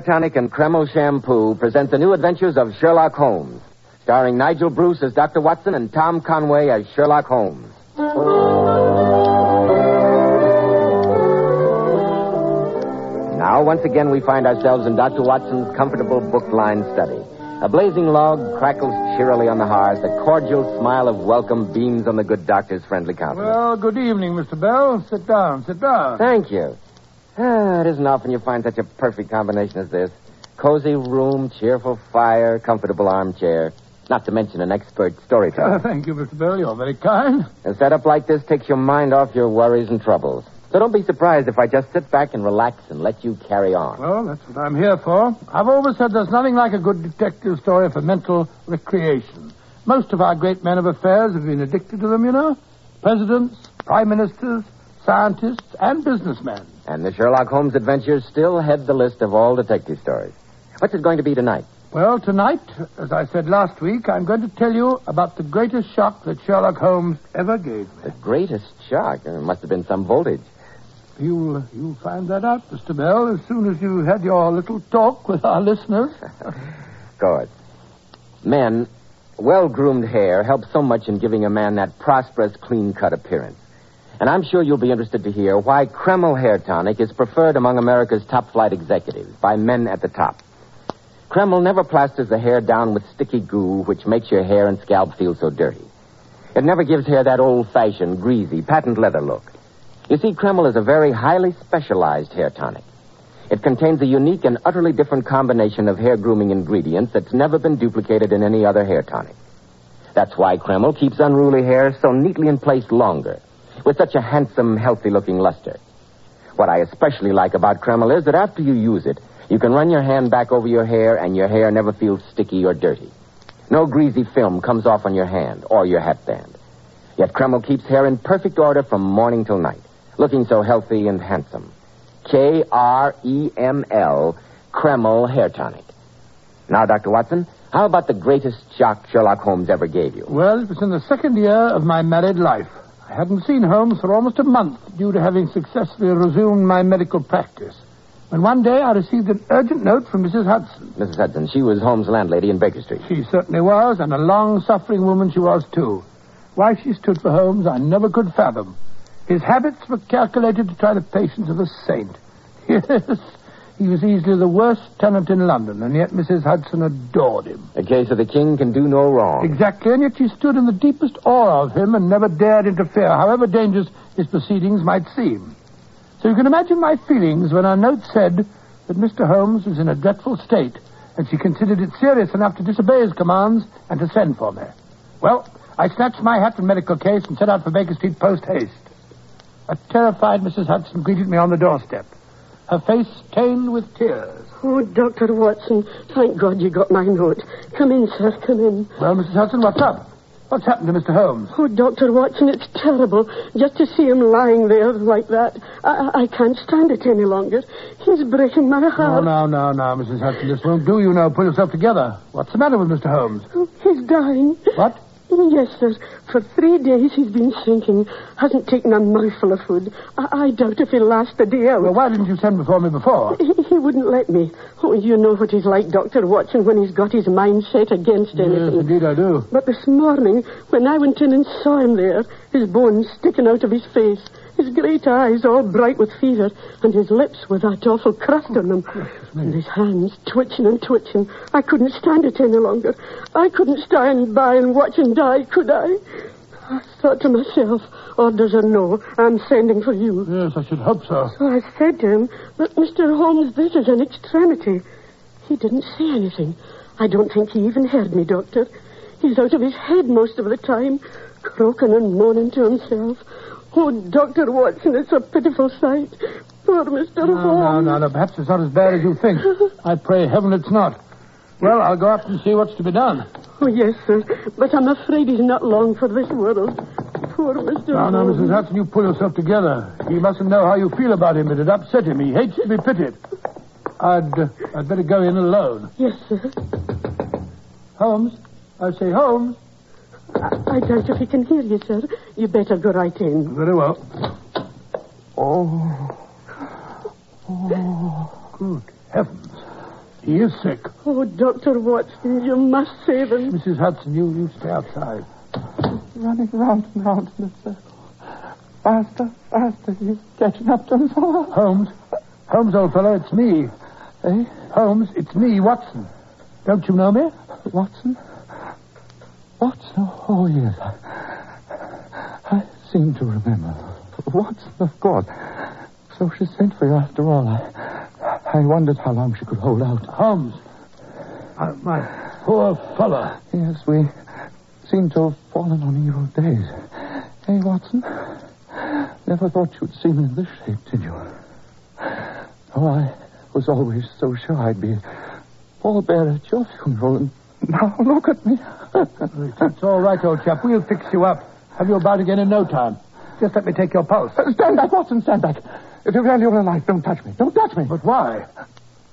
Hair Tonic and Kreml Shampoo present the new adventures of Sherlock Holmes, starring Nigel Bruce as Dr. Watson and Tom Conway as Sherlock Holmes. Now, once again, we find ourselves in Dr. Watson's comfortable book-lined study. A blazing log crackles cheerily on the hearth. A cordial smile of welcome beams on the good doctor's friendly countenance. Well, good evening, Mr. Bell. Sit down, sit down. Thank you. Ah, it isn't often you find such a perfect combination as this. Cozy room, cheerful fire, comfortable armchair. Not to mention an expert storyteller. Uh, thank you, Mr. Bell. You're very kind. A setup like this takes your mind off your worries and troubles. So don't be surprised if I just sit back and relax and let you carry on. Well, that's what I'm here for. I've always said there's nothing like a good detective story for mental recreation. Most of our great men of affairs have been addicted to them, you know. Presidents, prime ministers, scientists, and businessmen. And the Sherlock Holmes adventures still head the list of all detective stories. What's it going to be tonight? Well, tonight, as I said last week, I'm going to tell you about the greatest shock that Sherlock Holmes ever gave me. The greatest shock. There must have been some voltage. You'll, you'll find that out, Mr. Bell, as soon as you've had your little talk with our listeners. Good. Men, well groomed hair helps so much in giving a man that prosperous, clean cut appearance. And I'm sure you'll be interested to hear why Kreml Hair Tonic is preferred among America's top flight executives by men at the top. Kreml never plasters the hair down with sticky goo, which makes your hair and scalp feel so dirty. It never gives hair that old fashioned, greasy, patent leather look. You see, Kreml is a very highly specialized hair tonic. It contains a unique and utterly different combination of hair grooming ingredients that's never been duplicated in any other hair tonic. That's why Kreml keeps unruly hair so neatly in place longer, with such a handsome, healthy looking luster. What I especially like about Kreml is that after you use it, you can run your hand back over your hair and your hair never feels sticky or dirty. No greasy film comes off on your hand or your hatband. Yet Kreml keeps hair in perfect order from morning till night looking so healthy and handsome. K R E M L, Kreml Hair Tonic. Now, Dr. Watson, how about the greatest shock Sherlock Holmes ever gave you? Well, it was in the second year of my married life. I hadn't seen Holmes for almost a month due to having successfully resumed my medical practice. When one day I received an urgent note from Mrs. Hudson. Mrs. Hudson, she was Holmes' landlady in Baker Street. She certainly was, and a long suffering woman she was, too. Why she stood for Holmes, I never could fathom. His habits were calculated to try the patience of a saint. Yes, he was easily the worst tenant in London, and yet Mrs. Hudson adored him. A case of the king can do no wrong. Exactly, and yet she stood in the deepest awe of him and never dared interfere, however dangerous his proceedings might seem. So you can imagine my feelings when our note said that Mr. Holmes was in a dreadful state, and she considered it serious enough to disobey his commands and to send for me. Well, I snatched my hat and medical case and set out for Baker Street post haste. A terrified Mrs. Hudson greeted me on the doorstep, her face stained with tears. Oh, Dr. Watson, thank God you got my note. Come in, sir, come in. Well, Mrs. Hudson, what's up? What's happened to Mr. Holmes? Oh, Dr. Watson, it's terrible. Just to see him lying there like that. I, I can't stand it any longer. He's breaking my No, heart. no, no, no, Mrs. Hudson. This won't do. You know, pull yourself together. What's the matter with Mr. Holmes? Oh, He's dying. What? Yes, sir. For three days he's been sinking. Hasn't taken a mouthful of food. I, I doubt if he'll last a day out. Well, why didn't you send before me before? He, he wouldn't let me. Oh, you know what he's like, Dr. Watson, when he's got his mind set against anything. Yes, anything. indeed I do. But this morning, when I went in and saw him there, his bones sticking out of his face, his great eyes all bright with fever, and his lips with that awful crust on them, oh, and his hands twitching and twitching, I couldn't stand it any longer. I couldn't stand by and watch him die, could I? I thought to myself, orders or no, I'm sending for you. Yes, I should hope so. So I said to him, but Mr. Holmes, this is an extremity. He didn't say anything. I don't think he even heard me, Doctor. He's out of his head most of the time, croaking and moaning to himself. Oh, Dr. Watson, it's a pitiful sight. Poor Mr. No, no, Holmes. no, no. Perhaps it's not as bad as you think. I pray heaven it's not. Well, I'll go up and see what's to be done. Oh, yes, sir. But I'm afraid he's not long for this world. Poor Mr. Holmes. No, no, Mrs. Hudson, you pull yourself together. He mustn't know how you feel about him. It'd upset him. He hates to be pitied. I'd, uh, I'd better go in alone. Yes, sir. Holmes, I say, Holmes. I, I doubt if he can hear you, sir. You better go right in. Very well. Oh. Oh. Good heavens. He is sick. Oh, Dr. Watson, you must save him. Mrs. Hudson, you, you stay outside. Running round and round in a circle. Faster, faster. He's catching up to us all. Holmes. Holmes, old fellow, it's me. Eh? Holmes, it's me, Watson. Don't you know me? Watson? Watson? Oh, yes. I, I seem to remember. Watson, of course. So she sent for you after all. I, I wondered how long she could hold out. Holmes. Uh, my poor fellow. Yes, we seem to have fallen on evil days. Hey, Watson? Never thought you'd see me in this shape, did you? Oh, I was always so sure I'd be pallbearer at your funeral, and now look at me. It's all right, old chap. We'll fix you up. Have you about again in no time. Just let me take your pulse. Uh, stand back, Watson, stand back. If you really want alive, don't touch me. Don't touch me. But why?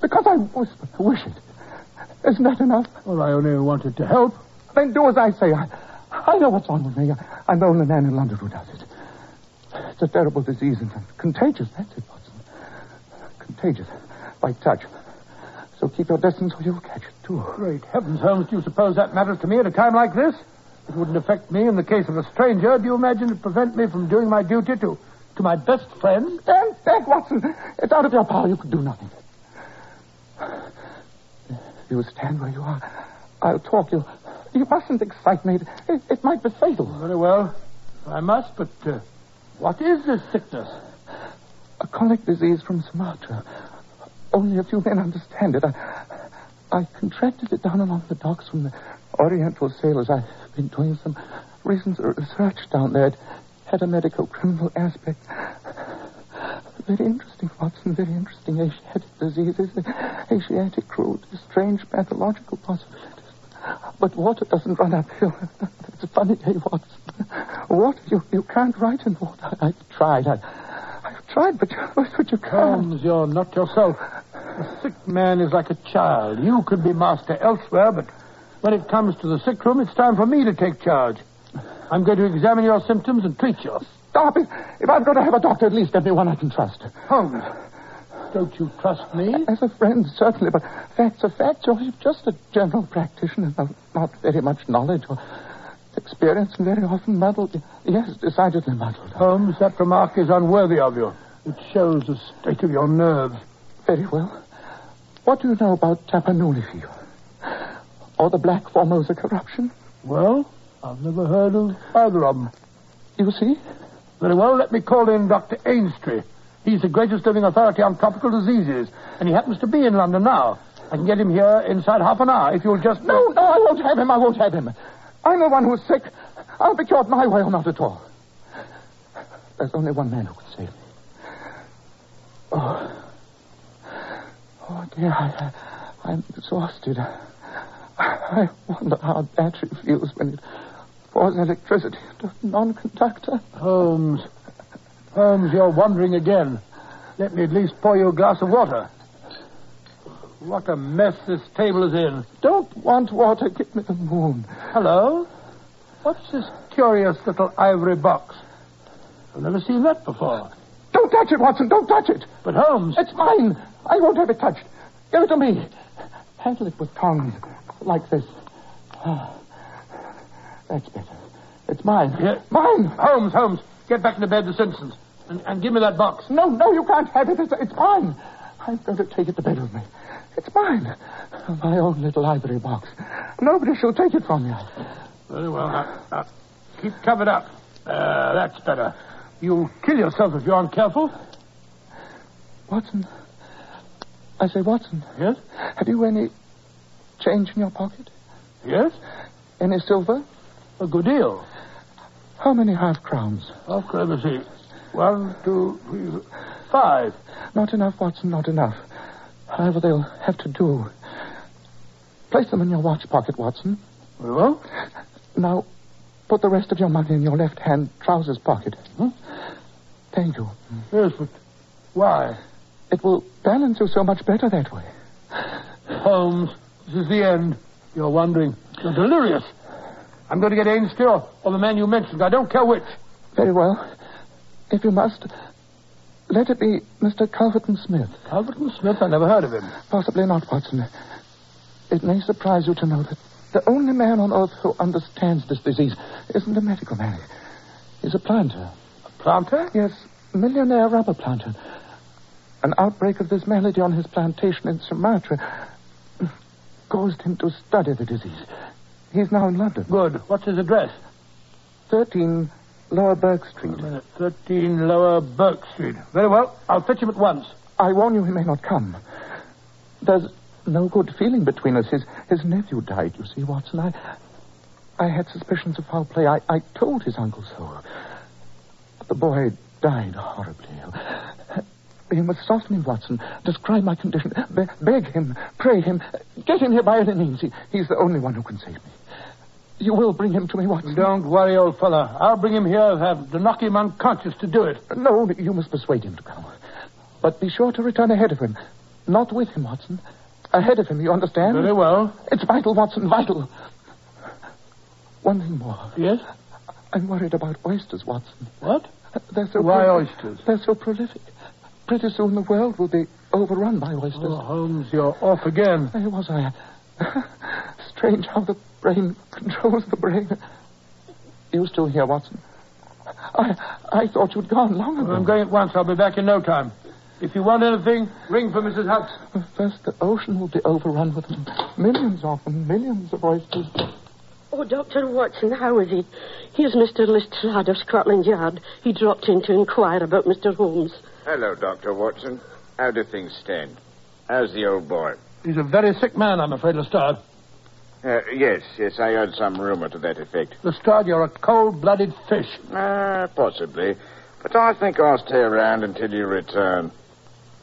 Because I whisper, wish it. Isn't that enough? Well, I only wanted to help. Then do as I say. I, I know what's wrong with me. I'm the only man in London who does it. It's a terrible disease and contagious. That's it, Watson. Contagious. By touch. Keep your distance or you'll catch it, too. Great heavens, Holmes, do you suppose that matters to me at a time like this? It wouldn't affect me in the case of a stranger. Do you imagine it prevent me from doing my duty to, to my best friend? Stand back, Watson. It's out of your power. You can do nothing. You stand where you are. I'll talk. You, you mustn't excite me. It, it might be fatal. Very well. I must, but uh, what is this sickness? A coolie disease from Sumatra. Only a few men understand it. I, I contracted it down along the docks from the Oriental sailors. I've been doing some recent research down there. It had a medical criminal aspect. Very interesting, Watson. Very interesting. Asiatic diseases, Asiatic crude, strange pathological possibilities. But water doesn't run uphill. It's funny day, Watson. Water, you, you can't write in water. I've tried. I, I've tried, but but you can't. Holmes, you're not yourself. A sick man is like a child. You could be master elsewhere, but when it comes to the sick room, it's time for me to take charge. I'm going to examine your symptoms and treat you. Stop it. If I'm going to have a doctor, at least get me one I can trust. Holmes, don't you trust me? As a friend, certainly, but facts are facts. You're just a general practitioner, not, not very much knowledge or experience, and very often muddled. Yes, decidedly muddled. Holmes, that remark is unworthy of you. It shows the state of your nerves. Very well. What do you know about Tapanuli fever? Or the Black Formosa corruption? Well, I've never heard of either of them. You see? Very well, let me call in Dr. Ainstree. He's the greatest living authority on tropical diseases, and he happens to be in London now. I can get him here inside half an hour if you'll just. No, no, I won't have him. I won't have him. I'm the one who's sick. I'll be cured my way or not at all. There's only one man who can save me. Oh. Oh, dear, I, am exhausted. I, I wonder how a battery feels when it pours electricity into a non-conductor. Holmes. Holmes, you're wandering again. Let me at least pour you a glass of water. What a mess this table is in. Don't want water. Give me the moon. Hello? What's this curious little ivory box? I've never seen that before. Don't touch it, Watson. Don't touch it. But Holmes. It's mine. I won't have it touched. Give it to me. Handle it with tongs. Like this. Ah, that's better. It's mine. Yeah. Mine. Holmes, Holmes, get back into bed, the Simpsons. And, and give me that box. No, no, you can't have it. It's, it's mine. I'm going to take it to bed with me. It's mine. My own little ivory box. Nobody shall take it from me. Very well. Now, now, keep covered up. Uh, that's better. You'll kill yourself if you aren't careful. Watson. I say, Watson. Yes? Have you any change in your pocket? Yes? Any silver? A good deal. How many half crowns? Oh, let me see. One, two, three, five. Not enough, Watson, not enough. However, they'll have to do. Place them in your watch pocket, Watson. Very well. Now, put the rest of your money in your left hand trousers pocket. Hmm? Thank you. Yes, but why? It will balance you so much better that way. Holmes, this is the end. You're wondering. You're delirious. I'm going to get Ainstree or, or the man you mentioned. I don't care which. Very well. If you must. Let it be Mr. Culverton Smith. Culverton Smith? I never heard of him. Possibly not, Watson. It may surprise you to know that the only man on earth who understands this disease isn't a medical man. He's a planter. Planter? Yes, millionaire rubber planter. An outbreak of this malady on his plantation in Sumatra caused him to study the disease. He's now in London. Good. What's his address? 13 Lower Burke Street. A minute. 13 Lower Burke Street. Very well. I'll fetch him at once. I warn you, he may not come. There's no good feeling between us. His, his nephew died, you see, Watson. I, I had suspicions of foul play. I, I told his uncle so. The boy died horribly. You must soften him, Watson. Describe my condition. Be- beg him, pray him. Get him here by any means. He, he's the only one who can save me. You will bring him to me, Watson. Don't worry, old fellow. I'll bring him here. Have to knock him unconscious to do it. No, you must persuade him to come. But be sure to return ahead of him. Not with him, Watson. Ahead of him, you understand? Very well. It's vital, Watson, vital. One thing more. Yes? I'm worried about oysters, Watson. What? They're so Why prolific. oysters? They're so prolific. Pretty soon the world will be overrun by oysters. Oh, Holmes, you're off again. There was I. Strange how the brain controls the brain. You still here, Watson? I I thought you'd gone long ago. I'm going at once. I'll be back in no time. If you want anything, ring for Mrs. Hudson. First, the ocean will be overrun with them. Millions of them, millions of oysters. Oh, Dr. Watson, how is he? Here's Mr. Lestrade of Scotland Yard. He dropped in to inquire about Mr. Holmes. Hello, Dr. Watson. How do things stand? How's the old boy? He's a very sick man, I'm afraid, Lestrade. Uh, yes, yes, I heard some rumor to that effect. Lestrade, you're a cold-blooded fish. Ah, possibly. But I think I'll stay around until you return.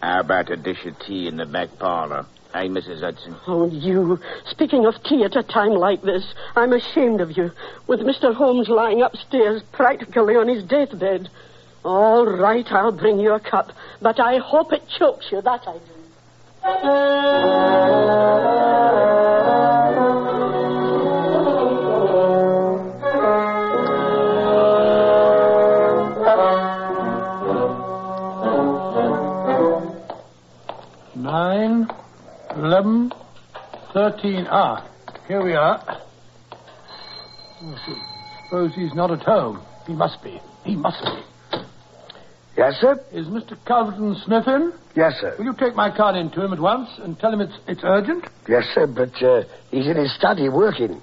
How about a dish of tea in the back parlor? Hey, Mrs. Hudson. Oh, you. Speaking of tea at a time like this, I'm ashamed of you. With Mr. Holmes lying upstairs, practically on his deathbed. All right, I'll bring you a cup. But I hope it chokes you, that I do. 11, 13. Ah, here we are. I suppose he's not at home. He must be. He must be. Yes, sir? Is Mr. Culverton Smith in? Yes, sir. Will you take my card in to him at once and tell him it's, it's urgent? Yes, sir, but uh, he's in his study working.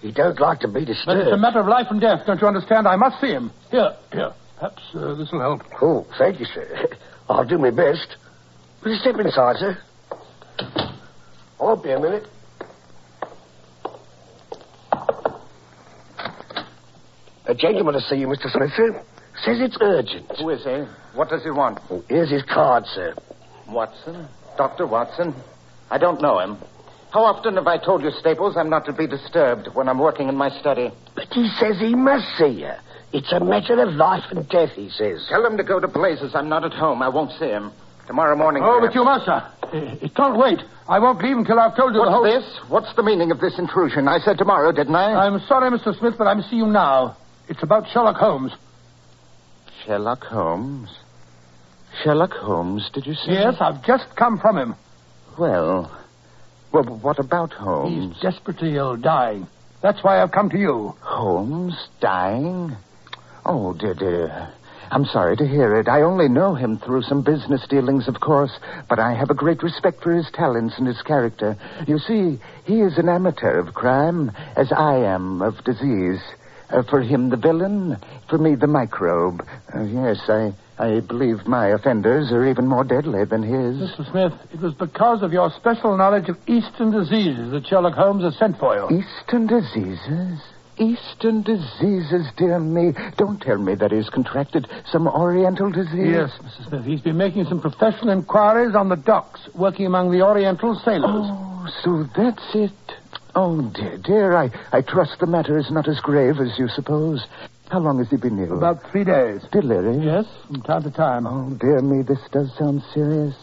He don't like to be disturbed. But it's a matter of life and death, don't you understand? I must see him. Here, here. Perhaps uh, this will help. Oh, thank you, sir. I'll do my best. Will you step inside, sir? I'll be a minute. A gentleman to see you, Mr. Smith, sir. Says it's urgent. Who is he? What does he want? Oh, here's his card, sir. Watson? Dr. Watson? I don't know him. How often have I told you, Staples, I'm not to be disturbed when I'm working in my study? But he says he must see you. It's a matter of life and death, he says. Tell him to go to blazes. I'm not at home. I won't see him. Tomorrow morning. Oh, but you must, sir. Can't wait. I won't leave until I've told you the whole. What's this? What's the meaning of this intrusion? I said tomorrow, didn't I? I'm sorry, Mr. Smith, but I'm seeing you now. It's about Sherlock Holmes. Sherlock Holmes? Sherlock Holmes, did you say? Yes, I've just come from him. Well, well, what about Holmes? He's desperately ill, dying. That's why I've come to you. Holmes dying? Oh, dear, dear. I'm sorry to hear it. I only know him through some business dealings, of course, but I have a great respect for his talents and his character. You see, he is an amateur of crime, as I am of disease. Uh, for him, the villain. For me, the microbe. Uh, yes, I, I believe my offenders are even more deadly than his. Mr. Smith, it was because of your special knowledge of Eastern diseases that Sherlock Holmes has sent for you. Eastern diseases? Eastern diseases, dear me. Don't tell me that he's contracted some Oriental disease. Yes, Mrs. Smith. He's been making some professional inquiries on the docks, working among the Oriental sailors. Oh, so that's it. Oh, dear, dear. I, I trust the matter is not as grave as you suppose. How long has he been ill? About three days. Delirious? Yes, from time to time. Oh, dear me, this does sound serious.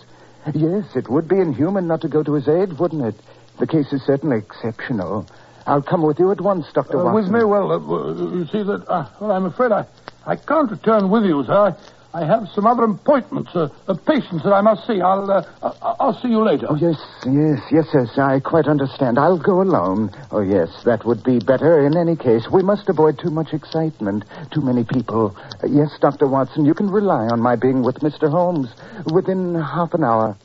Yes, it would be inhuman not to go to his aid, wouldn't it? The case is certainly exceptional. I'll come with you at once, Dr. Uh, Watson. with me, well, uh, uh, you see that. Uh, well, I'm afraid I, I can't return with you, sir. I have some other appointments, uh, uh, patients that I must see. I'll, uh, I- I'll see you later. Oh, yes, yes, yes, yes. I quite understand. I'll go alone. Oh, yes, that would be better in any case. We must avoid too much excitement, too many people. Uh, yes, Dr. Watson, you can rely on my being with Mr. Holmes within half an hour.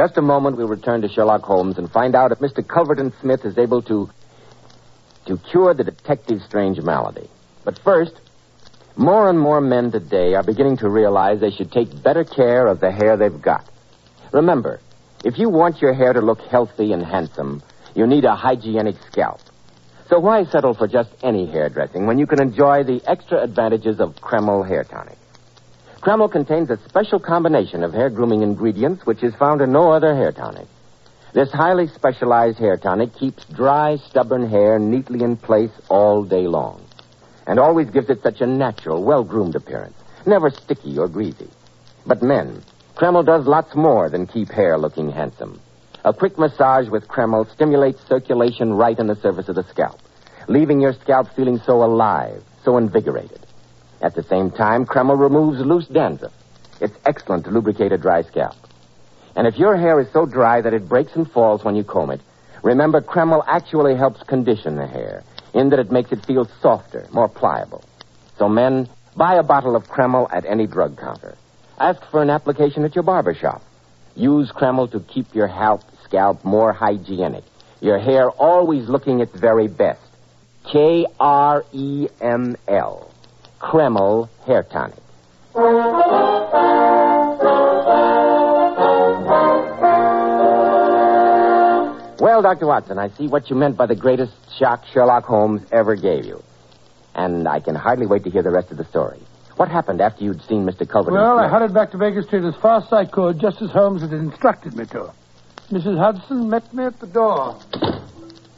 Just a moment, we'll return to Sherlock Holmes and find out if Mr. Culverton Smith is able to to cure the detective's strange malady. But first, more and more men today are beginning to realize they should take better care of the hair they've got. Remember, if you want your hair to look healthy and handsome, you need a hygienic scalp. So why settle for just any hairdressing when you can enjoy the extra advantages of Kreml hair tonic? Kreml contains a special combination of hair grooming ingredients which is found in no other hair tonic. This highly specialized hair tonic keeps dry, stubborn hair neatly in place all day long and always gives it such a natural, well-groomed appearance, never sticky or greasy. But men, Kreml does lots more than keep hair looking handsome. A quick massage with Kreml stimulates circulation right in the surface of the scalp, leaving your scalp feeling so alive, so invigorated. At the same time, Kreml removes loose dandruff. It's excellent to lubricate a dry scalp. And if your hair is so dry that it breaks and falls when you comb it, remember Kreml actually helps condition the hair in that it makes it feel softer, more pliable. So men, buy a bottle of Kreml at any drug counter. Ask for an application at your barber shop. Use Kreml to keep your halp, scalp more hygienic. Your hair always looking its very best. K R E M L. Kreml Hair Tonic. Well, Dr. Watson, I see what you meant by the greatest shock Sherlock Holmes ever gave you. And I can hardly wait to hear the rest of the story. What happened after you'd seen Mr. Culverton? Well, I hurried back to Baker Street as fast as I could, just as Holmes had instructed me to. Mrs. Hudson met me at the door.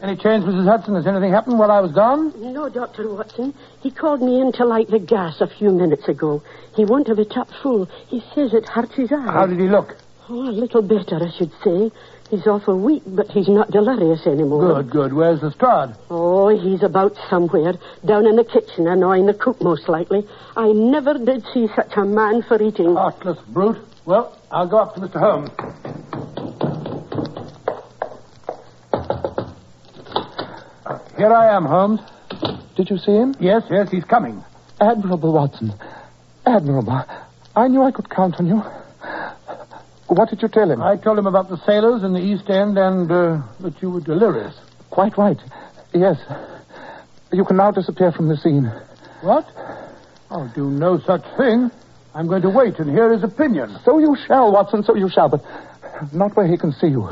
Any change, Mrs. Hudson? Has anything happened while I was gone? No, Dr. Watson. He called me in to light the gas a few minutes ago. He won't have it up full. He says it hurts his eyes. How did he look? Oh, a little better, I should say. He's awful weak, but he's not delirious anymore. Good, good. Where's Lestrade? Oh, he's about somewhere. Down in the kitchen, annoying the cook, most likely. I never did see such a man for eating. Heartless brute. Well, I'll go up to Mr. Holmes. Here I am, Holmes. Did you see him? Yes, yes, he's coming. Admirable, Watson. Admirable. I knew I could count on you. What did you tell him? I told him about the sailors in the East End and uh, that you were delirious. Quite right. Yes. You can now disappear from the scene. What? I'll do no such thing. I'm going to wait and hear his opinion. So you shall, Watson, so you shall, but not where he can see you.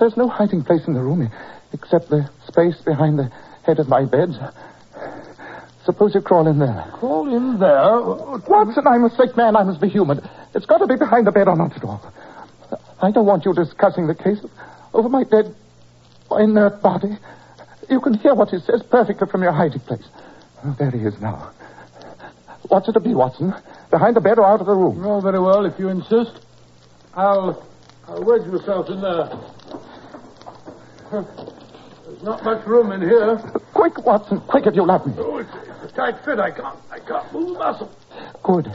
There's no hiding place in the room except the space behind the head of my bed. Suppose you crawl in there. Crawl in there. Watson, I'm a sick man. I must be human. It's got to be behind the bed or not at all. I don't want you discussing the case over my dead, inert body. You can hear what he says perfectly from your hiding place. Oh, there he is now. What's it to be, Watson? Behind the bed or out of the room? Oh, very well, if you insist. I'll, I'll wedge myself in there. There's not much room in here. Quick, Watson, quick if you love me. Oh, it's, it's a tight fit. I can't, I can't move a muscle. Good.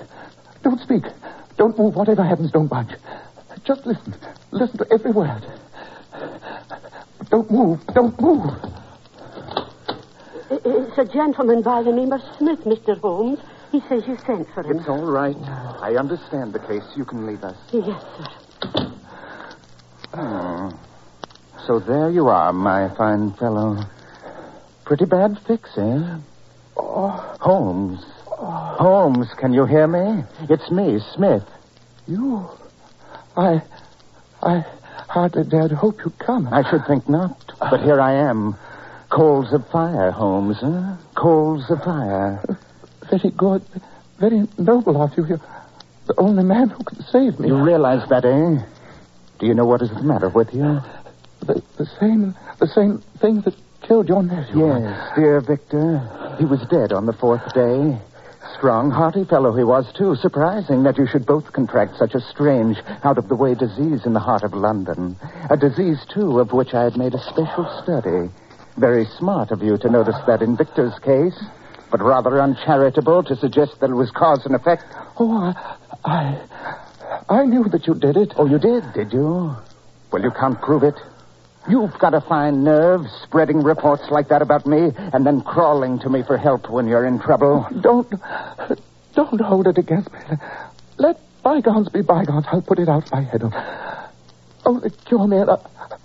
Don't speak. Don't move. Whatever happens, don't budge. Just listen. Listen to every word. Don't move. Don't move. It's a gentleman by the name of Smith, Mr. Holmes. He says you sent for him. It's all right. I understand the case. You can leave us. Yes, sir. Oh. So there you are, my fine fellow. Pretty bad fix, eh? Holmes. Holmes, can you hear me? It's me, Smith. You. I. I hardly dared hope you'd come. I should think not. But here I am. Coals of fire, Holmes, huh? Coals of fire. Very good. Very noble of you. You're the only man who can save me. You realize that, eh? Do you know what is the matter with you? The, the same. The same thing that killed your nephew. Yes, dear Victor. He was dead on the fourth day. Strong, hearty fellow he was, too. Surprising that you should both contract such a strange, out of the way disease in the heart of London. A disease, too, of which I had made a special study. Very smart of you to notice that in Victor's case, but rather uncharitable to suggest that it was cause and effect. Oh, I, I, I knew that you did it. Oh, you did, did you? Well, you can't prove it. You've got a fine nerve, spreading reports like that about me, and then crawling to me for help when you're in trouble. Don't, don't hold it against me. Let bygones be bygones. I'll put it out of my head. Only cure me, and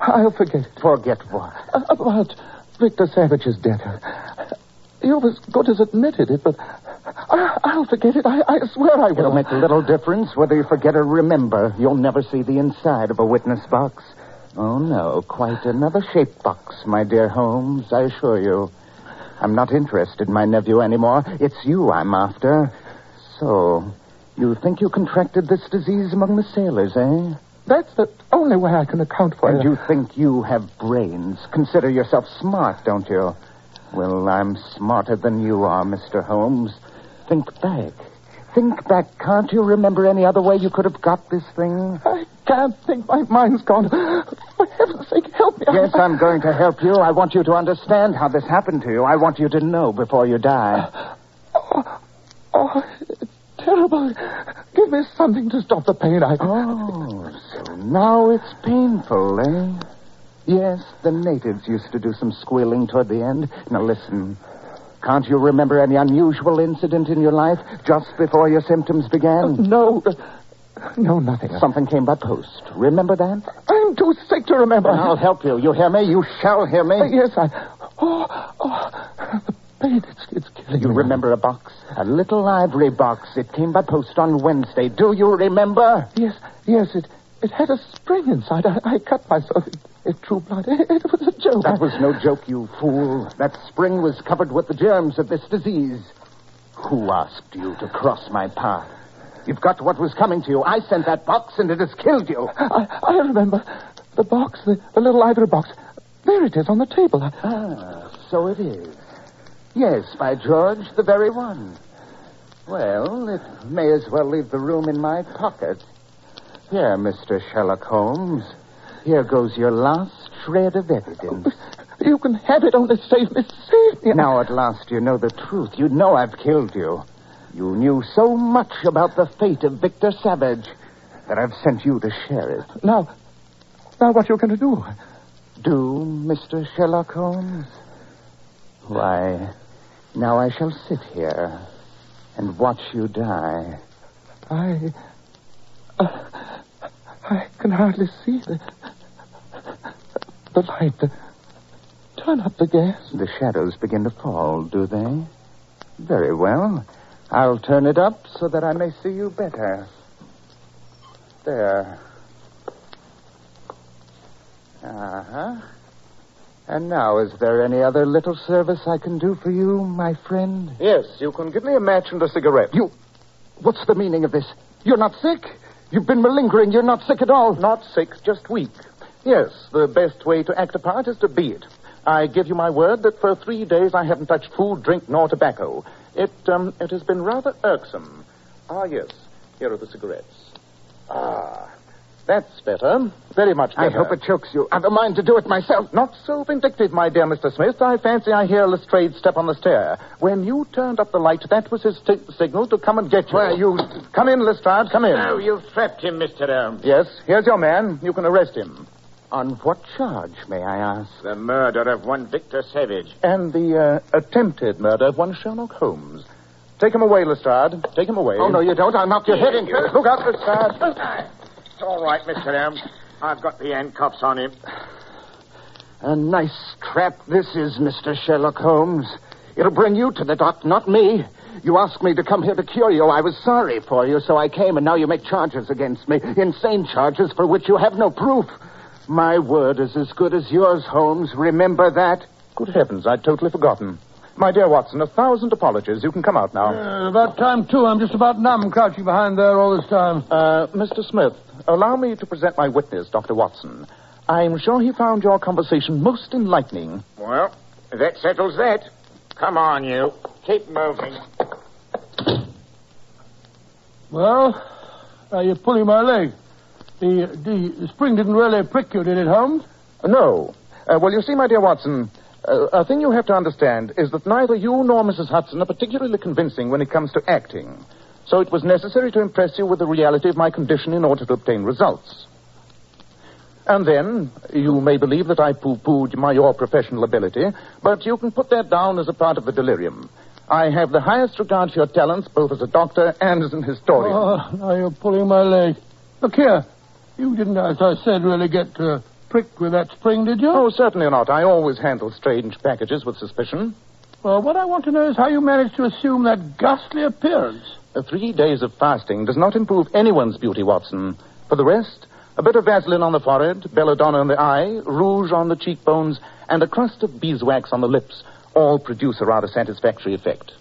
I'll forget it. Forget what? About Victor Savage's death. You've as good as admitted it, but I'll forget it. I, I swear I will. It'll make little difference whether you forget or remember. You'll never see the inside of a witness box. Oh, no. Quite another shape box, my dear Holmes, I assure you. I'm not interested in my nephew anymore. It's you I'm after. So, you think you contracted this disease among the sailors, eh? That's the only way I can account for And it. And you think you have brains. Consider yourself smart, don't you? Well, I'm smarter than you are, Mr. Holmes. Think back. Think back. Can't you remember any other way you could have got this thing? I can't think. My mind's gone. For heaven's sake, help me. Yes, I'm going to help you. I want you to understand how this happened to you. I want you to know before you die. Oh, oh, it's terrible. Give me something to stop the pain. I. Oh, so now it's painful, eh? Yes, the natives used to do some squealing toward the end. Now listen. Can't you remember any unusual incident in your life just before your symptoms began? No. No, nothing. Something came by post. Remember that? I'm too sick to remember. I'll help you. You hear me? You shall hear me. Uh, yes, I. Oh, oh, the pain, it's, it's killing You me. remember a box? A little ivory box. It came by post on Wednesday. Do you remember? Yes, yes, it, it had a spring inside. I, I cut myself. It, it drew blood. It, it was a joke. That was no joke, you fool. That spring was covered with the germs of this disease. Who asked you to cross my path? You've got what was coming to you. I sent that box, and it has killed you. I, I remember. The box, the, the little ivory box. There it is on the table. Ah, so it is. Yes, by George, the very one. Well, it may as well leave the room in my pocket. Here, Mr. Sherlock Holmes. Here goes your last shred of evidence. you can have it, only save me. Save me. Now, at last, you know the truth. You know I've killed you. You knew so much about the fate of Victor Savage that I've sent you to share it. Now, now what you going to do? Do, Mr. Sherlock Holmes? Why, now I shall sit here and watch you die. I. Uh, I can hardly see the. The light. The, turn up the gas. The shadows begin to fall, do they? Very well. I'll turn it up so that I may see you better. There. Uh huh. And now, is there any other little service I can do for you, my friend? Yes, you can give me a match and a cigarette. You. What's the meaning of this? You're not sick? You've been malingering. You're not sick at all. Not sick, just weak. Yes, the best way to act a part is to be it. I give you my word that for three days I haven't touched food, drink, nor tobacco. It, um, it has been rather irksome. Ah, yes. Here are the cigarettes. Ah, that's better. Very much better. I hope it chokes you. I've a mind to do it myself. Not so vindictive, my dear Mr. Smith. I fancy I hear Lestrade's step on the stair. When you turned up the light, that was his sti- signal to come and get you. Where you- Come in, Lestrade. Come in. Oh, you've trapped him, Mr. Holmes. Yes, here's your man. You can arrest him. On what charge, may I ask? The murder of one Victor Savage. And the uh, attempted murder of one Sherlock Holmes. Take him away, Lestrade. Take him away. Oh, no, you don't. I'll knock your head in. Look out, Lestrade. It's all right, Mr. Holmes. I've got the handcuffs on him. A nice trap this is, Mr. Sherlock Holmes. It'll bring you to the dock, not me. You asked me to come here to cure you. I was sorry for you, so I came, and now you make charges against me. Insane charges for which you have no proof. My word is as good as yours, Holmes. Remember that. Good heavens, I'd totally forgotten. My dear Watson, a thousand apologies. You can come out now. Uh, about time, too. I'm just about numb, crouching behind there all this time. Uh, Mr. Smith, allow me to present my witness, Dr. Watson. I'm sure he found your conversation most enlightening. Well, that settles that. Come on, you. Keep moving. Well, uh, you're pulling my leg. The, the spring didn't really prick you, did it, Holmes? No. Uh, well, you see, my dear Watson, uh, a thing you have to understand is that neither you nor Mrs. Hudson are particularly convincing when it comes to acting. So it was necessary to impress you with the reality of my condition in order to obtain results. And then, you may believe that I pooh poohed my your professional ability, but you can put that down as a part of the delirium. I have the highest regard for your talents, both as a doctor and as an historian. Oh, now you're pulling my leg. Look here. You didn't, as I said, really get uh, pricked with that spring, did you? Oh, certainly not. I always handle strange packages with suspicion. Well, what I want to know is how you managed to assume that ghastly appearance. Uh, Three days of fasting does not improve anyone's beauty, Watson. For the rest, a bit of Vaseline on the forehead, belladonna on the eye, rouge on the cheekbones, and a crust of beeswax on the lips all produce a rather satisfactory effect.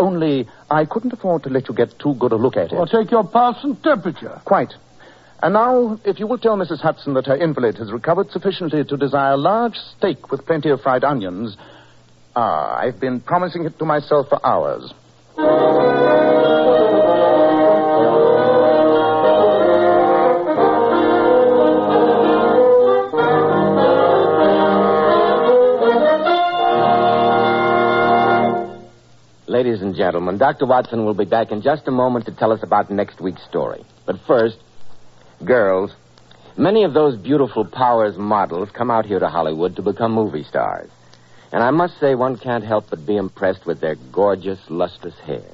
Only I couldn't afford to let you get too good a look at it. I'll take your pulse and temperature. Quite. And now, if you will tell Mrs. Hudson that her invalid has recovered sufficiently to desire a large steak with plenty of fried onions. Ah, I've been promising it to myself for hours. Ladies and gentlemen, Dr. Watson will be back in just a moment to tell us about next week's story. But first, girls, many of those beautiful Powers models come out here to Hollywood to become movie stars. And I must say, one can't help but be impressed with their gorgeous, lustrous hair.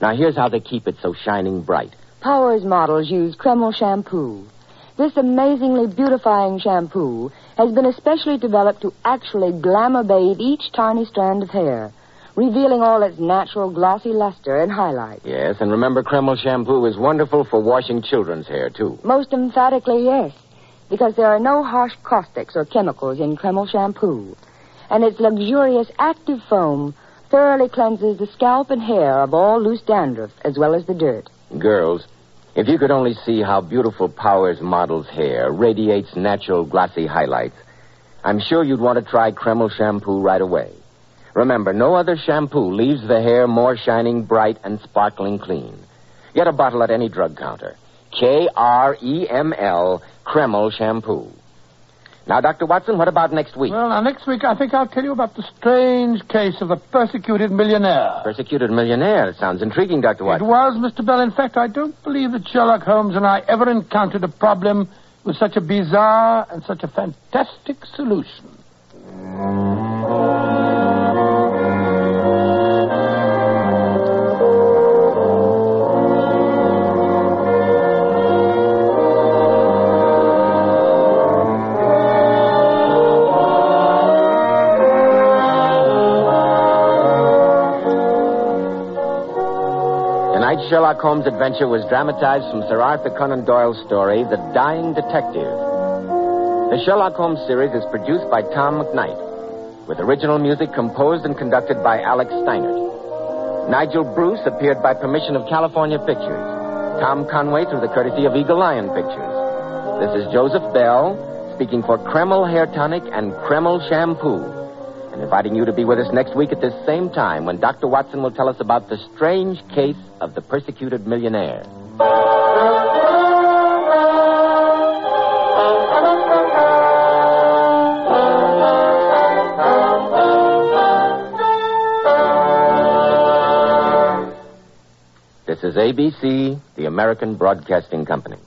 Now, here's how they keep it so shining bright. Powers models use Kreml shampoo. This amazingly beautifying shampoo has been especially developed to actually glamour bathe each tiny strand of hair, revealing all its natural glossy luster and highlight. Yes, and remember, Kreml shampoo is wonderful for washing children's hair, too. Most emphatically, yes, because there are no harsh caustics or chemicals in Kreml shampoo. And its luxurious active foam thoroughly cleanses the scalp and hair of all loose dandruff as well as the dirt. Girls, if you could only see how beautiful Powers model's hair radiates natural glossy highlights, I'm sure you'd want to try Kreml shampoo right away. Remember, no other shampoo leaves the hair more shining bright and sparkling clean. Get a bottle at any drug counter. K R E M L Kreml shampoo. Now, Dr. Watson, what about next week? Well, now, next week I think I'll tell you about the strange case of the persecuted millionaire. Persecuted millionaire. It sounds intriguing, Dr. Watson. It was, Mr. Bell. In fact, I don't believe that Sherlock Holmes and I ever encountered a problem with such a bizarre and such a fantastic solution. Sherlock Holmes adventure was dramatized from Sir Arthur Conan Doyle's story, The Dying Detective. The Sherlock Holmes series is produced by Tom McKnight, with original music composed and conducted by Alex Steinert. Nigel Bruce appeared by permission of California Pictures. Tom Conway through the courtesy of Eagle Lion Pictures. This is Joseph Bell speaking for Kreml Hair Tonic and Kreml Shampoo and inviting you to be with us next week at this same time when Dr. Watson will tell us about the strange case of the persecuted millionaire. This is ABC, the American Broadcasting Company.